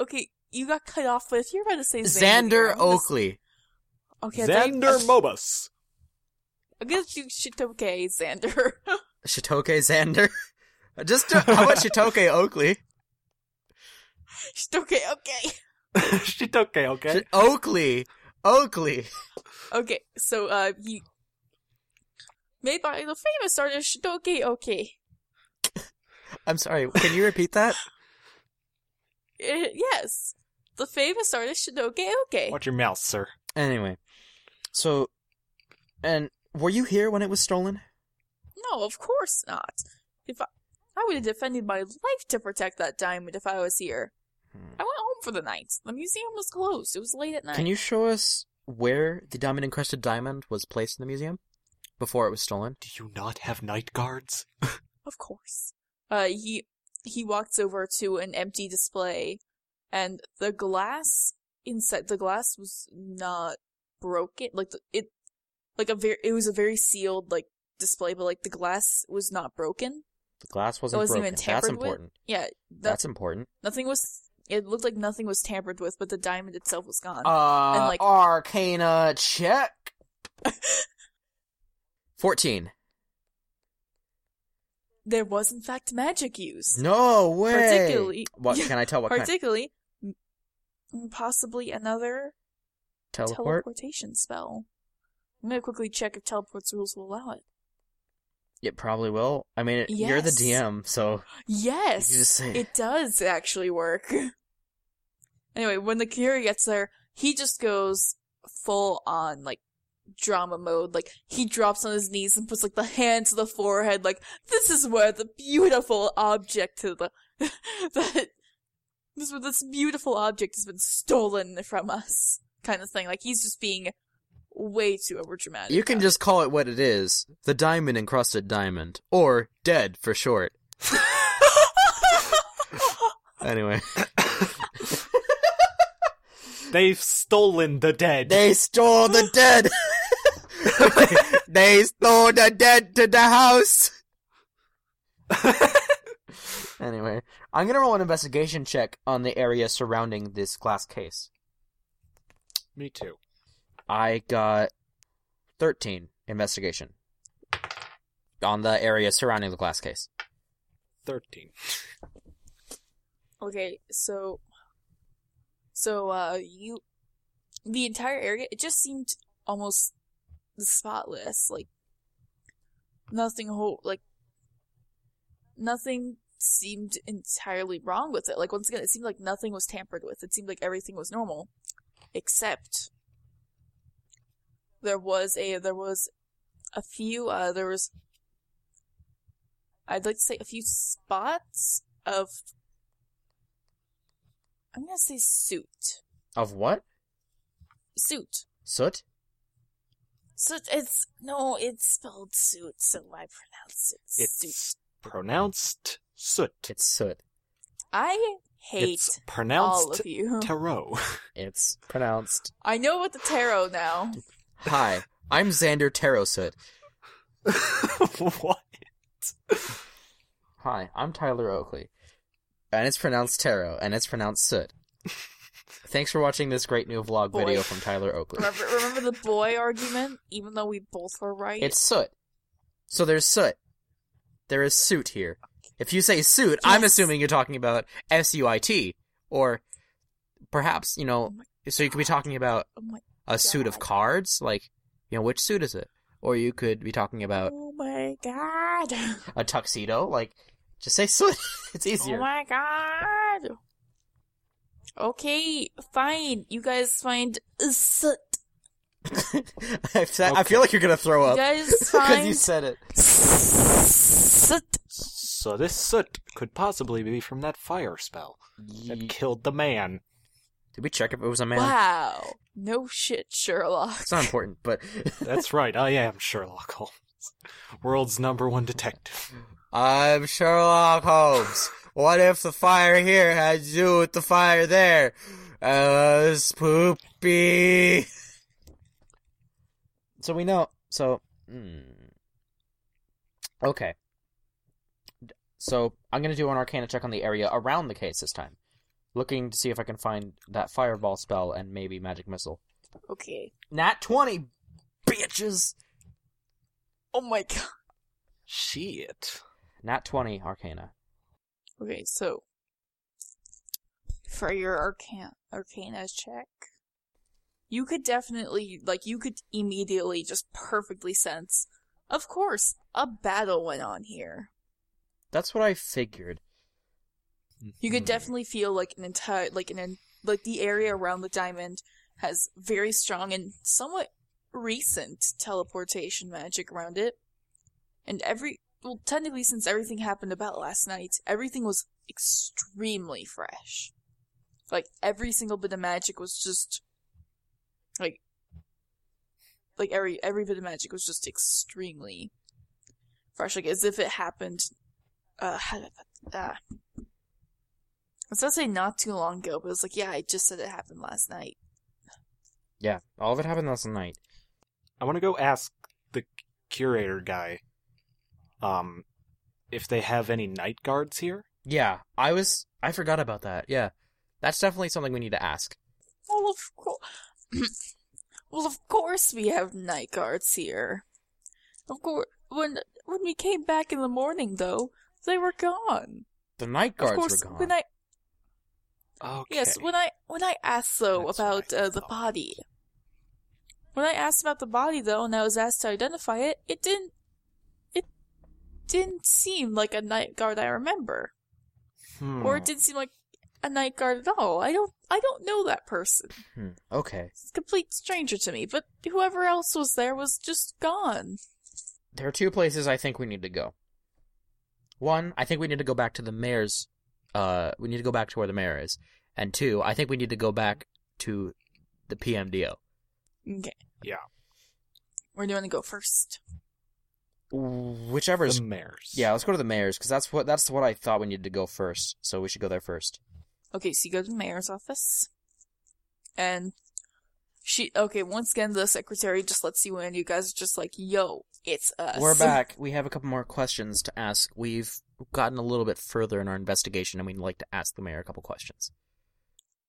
Okay, you got cut off, but if you're about to say
Xander
Xander, I'm gonna s-
Oakley.
Okay, I thought you-
Xander Mobus.
I guess you shit okay, Xander.
Shitoke Xander. Just uh, how about Shitoke Oakley?
shit okay, okay.
shit okay, okay.
Oakley. Oakley.
Okay, so uh, he made by the famous artist Shidoke Okay.
I'm sorry. Can you repeat that?
Uh, yes, the famous artist Shidoke Okay.
Watch your mouth, sir.
Anyway, so, and were you here when it was stolen?
No, of course not. If I, I would have defended my life to protect that diamond if I was here.
Hmm.
I went home for the night. The museum was closed. It was late at night.
Can you show us where the diamond encrusted diamond was placed in the museum before it was stolen?
Do you not have night guards?
Of course. Uh, he he walks over to an empty display, and the glass inside the glass was not broken. Like the, it, like a very it was a very sealed like display, but like the glass was not broken.
The glass wasn't,
wasn't
broken.
even
That's
tampered with? Yeah, that,
That's important.
nothing was. It looked like nothing was tampered with, but the diamond itself was gone.
Uh,
like-
Arcana check. Fourteen.
there was in fact magic used,
No way.
Particularly-
What can I tell? What kind?
particularly m- possibly another
Teleport.
teleportation spell. I'm gonna quickly check if teleport's rules will allow it.
It probably will. I mean, it, you're the DM, so
Yes,
You just say-
it does actually work. anyway, when the Kiri gets there, he just goes full on like drama mode. Like he drops on his knees and puts like the hand to the forehead. Like this is where the beautiful object to the that this is where this beautiful object has been stolen from us, kind of thing. Like he's just being way too overdramatic.
you can just call it what it is: the diamond encrusted diamond, or dead for short. Anyway,
They've stolen the dead.
they stole the dead. they stole the dead to the house. anyway, I'm gonna roll an investigation check on the area surrounding this glass case.
Me too.
I got 13 investigation on the area surrounding the glass case.
Thirteen.
Okay, so So, uh, you, the entire area, it just seemed almost spotless. Like, nothing whole, like, nothing seemed entirely wrong with it. Like, once again, it seemed like nothing was tampered with. It seemed like everything was normal. Except, there was a, there was a few, uh, there was, I'd like to say a few spots of, I'm gonna say suit.
Of what?
Suit.
Soot?
Suit, it's, no, it's spelled suit, so I pronounce it suit.
It's pronounced soot.
It's soot.
I hate
It's
all
pronounced
of you.
tarot.
It's pronounced.
I know what the tarot now.
Hi, I'm Xander Tarot Soot.
what?
Hi, I'm Tyler Oakley. And it's pronounced tarot, and it's pronounced soot. Thanks for watching this great new vlog
Boy.
video from Tyler Oakley.
Remember, remember the boy argument? Even though we both were right.
It's soot. So there's soot. There is suit here. If you say suit, I'm assuming you're talking about S-U-I-T. Or perhaps, you know,
Oh
so you could be talking about
oh
a suit of cards, like, you know, which suit is it? Or you could be talking about
oh my god.
a tuxedo, like, just say soot. it's
oh
easier.
Oh my god. Okay, fine. You guys find soot.
I fe- I feel like you're gonna throw up.
You
up
guys
because you said it.
soot.
So this soot could possibly be from that fire spell that killed the man.
Did we check if it was a man?
Wow. No shit, Sherlock.
It's not important, but
That's right, I am Sherlock Holmes. World's number one detective.
I'm Sherlock Holmes. What if the fire here had to do with the fire there? Uh, spoopy. So we know. So, hmm. okay. So I'm gonna do an Arcana check on the area around the case this time, looking to see if I can find that fireball spell and maybe magic missile.
Okay.
Nat twenty, bitches.
Oh my god.
Shit.
Nat twenty Arcana.
Okay, so for your arcana arcana check, you could definitely like you could immediately just perfectly sense. Of course, a battle went on here.
That's what I figured.
You could
Hmm.
definitely feel like an entire like an like the area around the diamond has very strong and somewhat recent teleportation magic around it. And every well technically since everything happened about last night, everything was extremely fresh. Like every single bit of magic was just like like every every bit of magic was just extremely fresh like as if it happened uh how did I uh, I was gonna say not too long ago, but it was like, yeah, I just said it happened last night.
Yeah, all of it happened last night.
I want to go ask the curator guy, um, if they have any night guards here.
Yeah, I was. I forgot about that. Yeah, that's definitely something we need to ask.
Well, of course, well, of course we have night guards here. Of course, when when we came back in the morning, though, they were gone.
The night guards
of course,
were gone.
when I
Okay.
yes, when I when I asked though
That's
about uh, the body, when I asked about the body though, and I was asked to identify it, it didn't it didn't seem like a night guard I remember.
Hmm.
or it didn't seem like a night guard at all. I don't, I don't know that person.
Hmm, Okay,
It's a complete stranger to me. But whoever else was there was just gone.
there are two places I think we need to go. One, I think we need to go back to the mayor's. Uh, we need to go back to where the mayor is. And two, I think we need to go back to the PMDO.
Okay,
Yeah.
where do you want to go first?
Whichever's
The mayor's.
Yeah, let's go to the mayor's because that's what that's what I thought we needed to go first. So we should go there first.
Okay, so you go to the mayor's office, and she. Okay, once again, the secretary just lets you in. You guys are just like, "Yo, it's us."
We're back. We have a couple more questions to ask. We've gotten a little bit further in our investigation, and we'd like to ask the mayor a couple questions.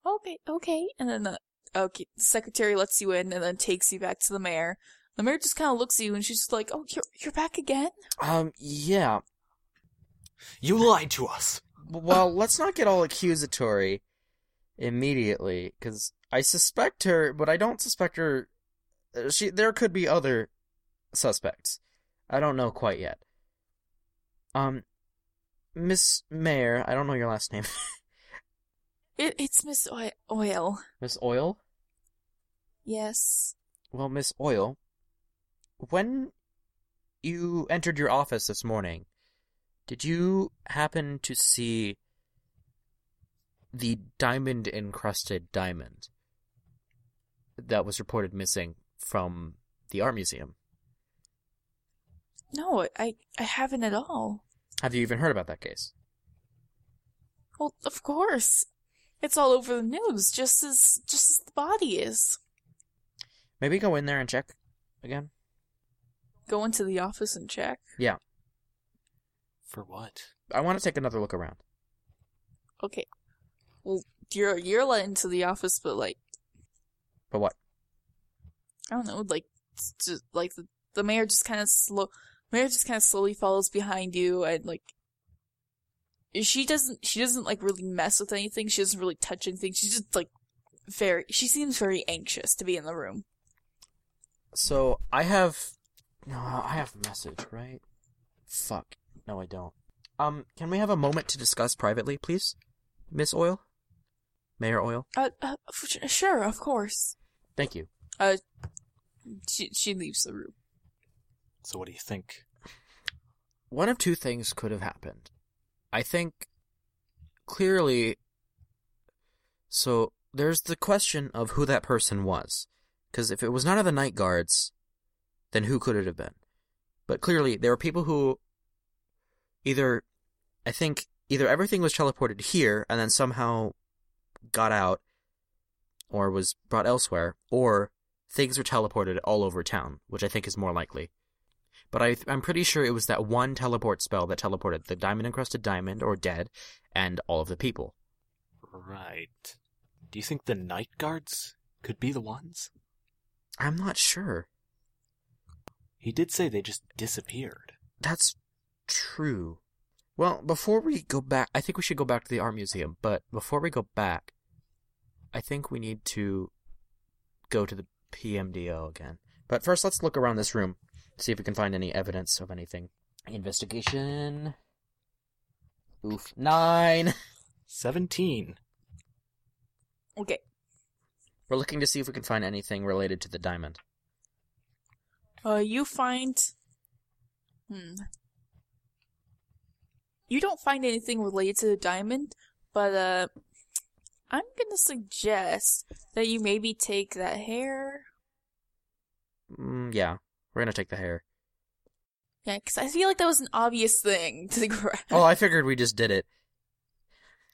Okay, okay, and then the okay, the secretary lets you in, and then takes you back to the mayor. The mayor just kind of looks at you, and she's just like, "Oh, you're you're back again."
Um, yeah.
You lied to us.
Well, let's not get all accusatory. immediately because I suspect her, but I don't suspect her. uh, She there could be other suspects. I don't know quite yet. Um, Miss Mayor, I don't know your last name.
It, it's Miss Oil. Oil.
Miss Oil.
Yes.
Well, Miss Oil, when you entered your office this morning, did you happen to see the diamond encrusted diamond that was reported missing from the art museum?
No, I I haven't at all.
Have you even heard about that case?
Well, of course. It's all over the news, just as just as the body is.
Maybe go in there and check again.
Go into the office and check. Yeah.
For what?
I want to take another look around.
Okay. Well, you're you're let into the office, but like
But what?
I don't know, like just like the the mayor just kind of slow, mayor just kind of slowly follows behind you, and like she doesn't she doesn't like really mess with anything. She doesn't really touch anything. She's just like very. She seems very anxious to be in the room.
So I have no, I have a message, right? Fuck. No, I don't. Um, can we have a moment to discuss privately, please, Miss Oil, Mayor Oil?
Uh, uh f- sure, of course.
Thank you.
Uh, she she leaves the room.
So what do you think?
One of two things could have happened. I think clearly. So there's the question of who that person was, because if it was none of the night guards, then who could it have been? But clearly there were people who either, I think, either everything was teleported here and then somehow got out, or was brought elsewhere, or things were teleported all over town, which I think is more likely. But I, I'm pretty sure it was that one teleport spell that teleported the diamond encrusted diamond or dead and all of the people.
Right. Do you think the night guards could be the ones?
I'm not sure.
He did say they just disappeared.
That's true. Well, before we go back, I think we should go back to the art museum. But before we go back, I think we need to go to the PMDO again. But first, let's look around this room, see if we can find any evidence of anything. Investigation. Oof. Nine.
Seventeen.
Okay.
We're looking to see if we can find anything related to the diamond.
Uh, you find. Hmm. You don't find anything related to the diamond, but, uh, I'm gonna suggest that you maybe take that hair.
Mm, yeah, we're gonna take the hair.
Yeah, because I feel like that was an obvious thing to grab.
Oh, I figured we just did it.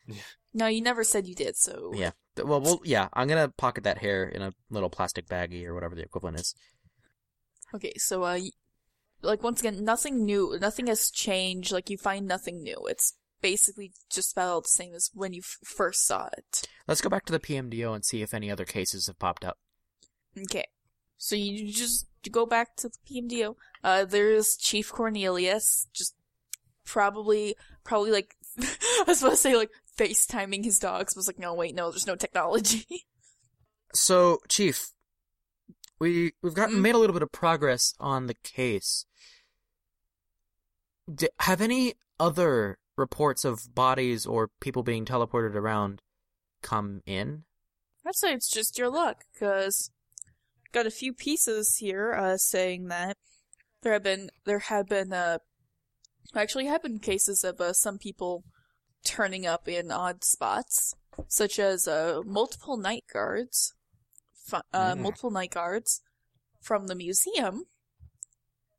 No, you never said you did, so.
Yeah. Well, well, yeah. I'm gonna pocket that hair in a little plastic baggie or whatever the equivalent is.
Okay, so, uh, like, once again, nothing new, nothing has changed, like, you find nothing new. It's basically just about all the same as when you f- first saw it.
Let's go back to the PMDO and see if any other cases have popped up.
Okay. So you just you go back to the PMDO. Uh, there's Chief Cornelius, just probably, probably like, I was supposed to say like FaceTiming his dogs, I was like, no, wait, no, there's no technology.
So, Chief, we we've gotten
Mm.
made a little bit of progress on the case. D- have any other reports of bodies or people being teleported around come in?
I'd say it's just your luck, cause got a few pieces here, uh, saying that there have been, there have been, uh, actually have been cases of, uh, some people turning up in odd spots, such as, uh, multiple night guards, fu- uh,
Mm.
multiple night guards from the museum,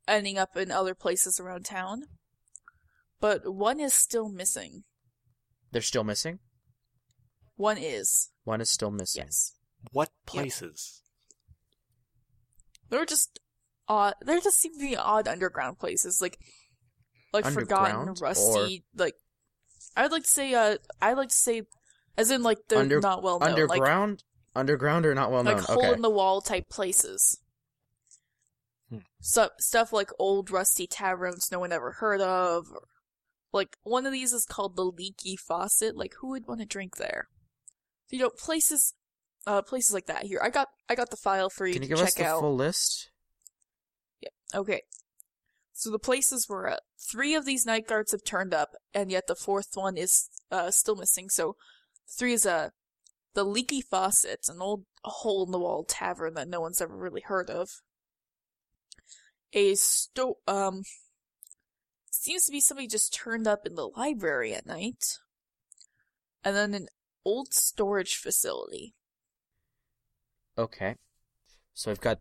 ending up in other places around town. But one is still missing.
They're still missing.
One is.
One is still missing.
Yes.
What places?
They're just odd. There just seem to be odd underground places, like like forgotten,
Underground,
rusty. Like I'd like to say, uh, I'd like to say, as in like they're
Under-
not well known, like
Underground, underground or not well known.
like hole
okay.
in the wall type places.
Hmm.
Stuff stuff like old rusty taverns no one ever heard of. Or, like one of these is called the Leaky Faucet. Like who would want to drink there? you know, places, uh, places like that. Here, I got, I got the file for you
Can you
to
give
check
us the
out.
full list? Yep.
Okay. So the places were uh, three of these night guards have turned up, and yet the fourth one is uh, still missing. So three is uh, the Leaky Faucet, an old hole in the wall tavern that no one's ever really heard of. A sto um seems to be somebody just turned up in the library at night, and then an old storage facility.
Okay. So we've got.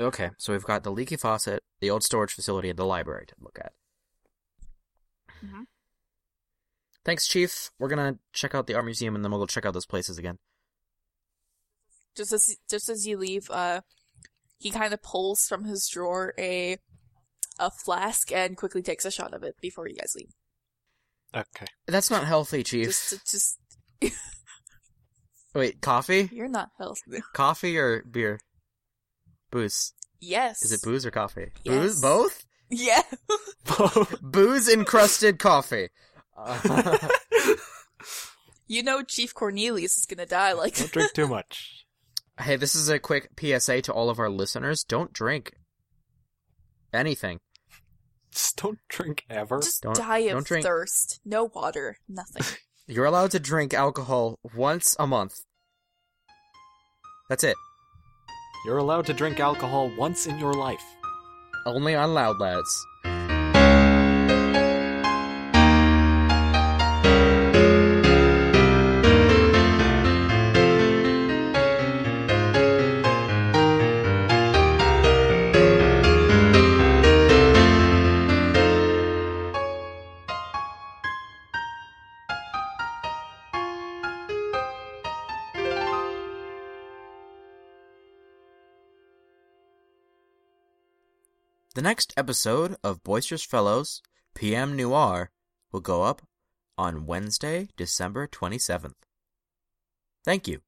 Okay, so we've got the leaky faucet, the old storage facility, and the library to look at.
Mhm.
Thanks, Chief. We're gonna check out the art museum and then we'll go check out those places again.
just as just as you leave, uh, he kind of pulls from his drawer a a flask and quickly takes a shot of it before you guys leave.
Okay.
That's not healthy, Chief.
Just, just
Wait, coffee?
you're not healthy.
Coffee or beer? Booze.
Yes.
Is it booze or coffee?
Yes.
Booze? Both?
Yeah.
Booze encrusted coffee. Uh,
you know, Chief Cornelius is gonna die. Like,
Don't drink too much.
hey, this is a quick PSA to all of our listeners. Don't drink anything.
Just don't drink ever.
just
Don't-
die of
don't drink-
thirst. No water. Nothing.
You're allowed to drink alcohol once a month. That's it.
You're allowed to drink alcohol once in your life.
Only on Loud Lads. Next episode of Boisterous Fellows PM Noire will go up on Wednesday, December 27th. Thank you.